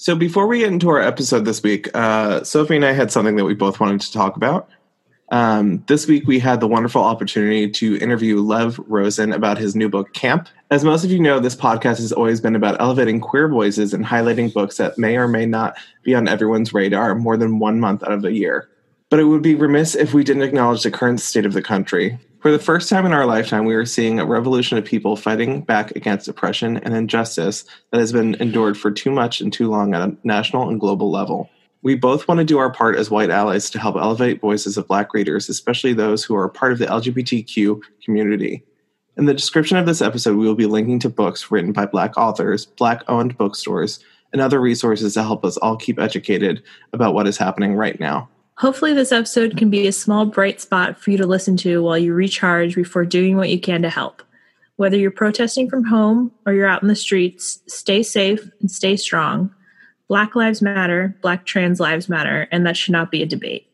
So before we get into our episode this week, uh, Sophie and I had something that we both wanted to talk about. Um, this week, we had the wonderful opportunity to interview Lev Rosen about his new book, Camp. As most of you know, this podcast has always been about elevating queer voices and highlighting books that may or may not be on everyone's radar more than one month out of the year. But it would be remiss if we didn't acknowledge the current state of the country. For the first time in our lifetime, we are seeing a revolution of people fighting back against oppression and injustice that has been endured for too much and too long at a national and global level. We both want to do our part as white allies to help elevate voices of Black readers, especially those who are part of the LGBTQ community. In the description of this episode, we will be linking to books written by Black authors, Black owned bookstores, and other resources to help us all keep educated about what is happening right now. Hopefully, this episode can be a small bright spot for you to listen to while you recharge before doing what you can to help. Whether you're protesting from home or you're out in the streets, stay safe and stay strong. Black Lives Matter, Black Trans Lives Matter, and that should not be a debate.